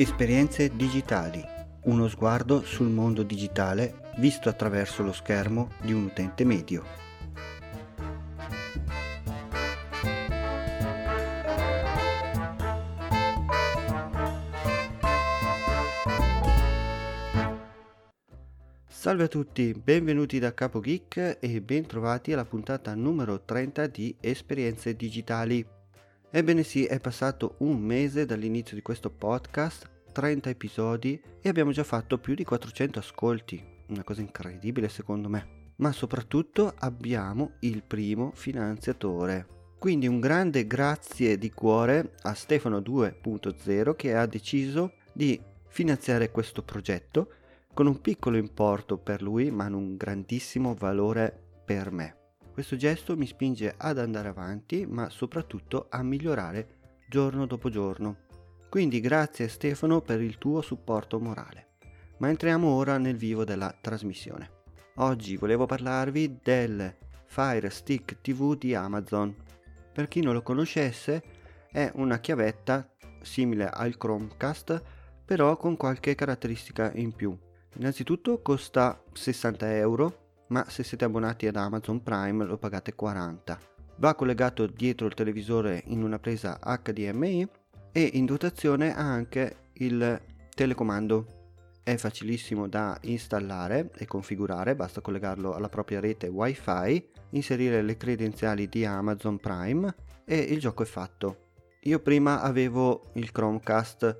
Esperienze digitali. Uno sguardo sul mondo digitale visto attraverso lo schermo di un utente medio. Salve a tutti, benvenuti da Capo Geek e bentrovati alla puntata numero 30 di Esperienze digitali. Ebbene sì, è passato un mese dall'inizio di questo podcast, 30 episodi e abbiamo già fatto più di 400 ascolti, una cosa incredibile secondo me. Ma soprattutto abbiamo il primo finanziatore. Quindi un grande grazie di cuore a Stefano 2.0 che ha deciso di finanziare questo progetto con un piccolo importo per lui ma un grandissimo valore per me. Questo gesto mi spinge ad andare avanti, ma soprattutto a migliorare giorno dopo giorno. Quindi grazie Stefano per il tuo supporto morale. Ma entriamo ora nel vivo della trasmissione. Oggi volevo parlarvi del Fire Stick TV di Amazon. Per chi non lo conoscesse, è una chiavetta simile al Chromecast, però con qualche caratteristica in più. Innanzitutto costa 60 euro ma se siete abbonati ad Amazon Prime lo pagate 40. Va collegato dietro il televisore in una presa HDMI e in dotazione ha anche il telecomando. È facilissimo da installare e configurare, basta collegarlo alla propria rete WiFi, inserire le credenziali di Amazon Prime e il gioco è fatto. Io prima avevo il Chromecast,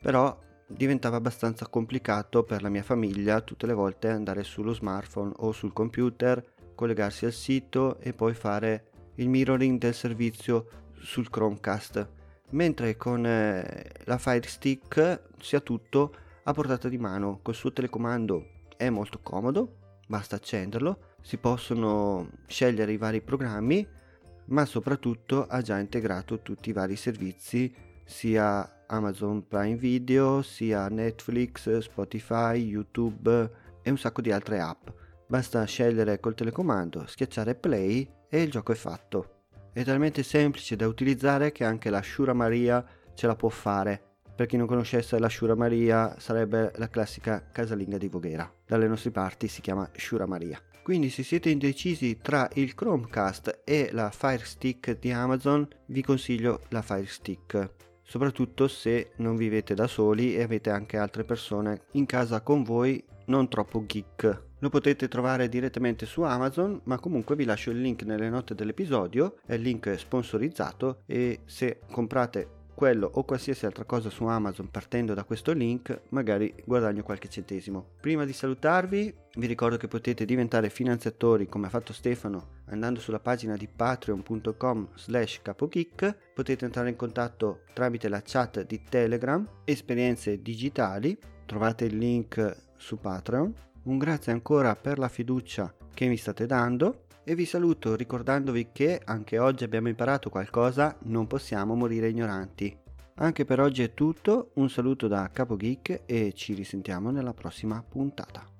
però diventava abbastanza complicato per la mia famiglia tutte le volte andare sullo smartphone o sul computer, collegarsi al sito e poi fare il mirroring del servizio sul Chromecast, mentre con eh, la Fire Stick sia tutto a portata di mano, col suo telecomando è molto comodo, basta accenderlo, si possono scegliere i vari programmi, ma soprattutto ha già integrato tutti i vari servizi sia Amazon Prime Video, sia Netflix, Spotify, YouTube e un sacco di altre app. Basta scegliere col telecomando, schiacciare play e il gioco è fatto. È talmente semplice da utilizzare che anche la Shura Maria ce la può fare. Per chi non conoscesse la Shura Maria sarebbe la classica casalinga di Voghera. Dalle nostre parti si chiama Shura Maria. Quindi se siete indecisi tra il Chromecast e la Fire Stick di Amazon, vi consiglio la Fire Stick soprattutto se non vivete da soli e avete anche altre persone in casa con voi non troppo geek. Lo potete trovare direttamente su Amazon, ma comunque vi lascio il link nelle note dell'episodio, è il link sponsorizzato e se comprate quello o qualsiasi altra cosa su Amazon partendo da questo link, magari guadagno qualche centesimo. Prima di salutarvi, vi ricordo che potete diventare finanziatori come ha fatto Stefano andando sulla pagina di patreon.com slash capogeek, potete entrare in contatto tramite la chat di Telegram, esperienze digitali, trovate il link su Patreon. Un grazie ancora per la fiducia che mi state dando e vi saluto ricordandovi che anche oggi abbiamo imparato qualcosa, non possiamo morire ignoranti. Anche per oggi è tutto, un saluto da Capo Geek e ci risentiamo nella prossima puntata.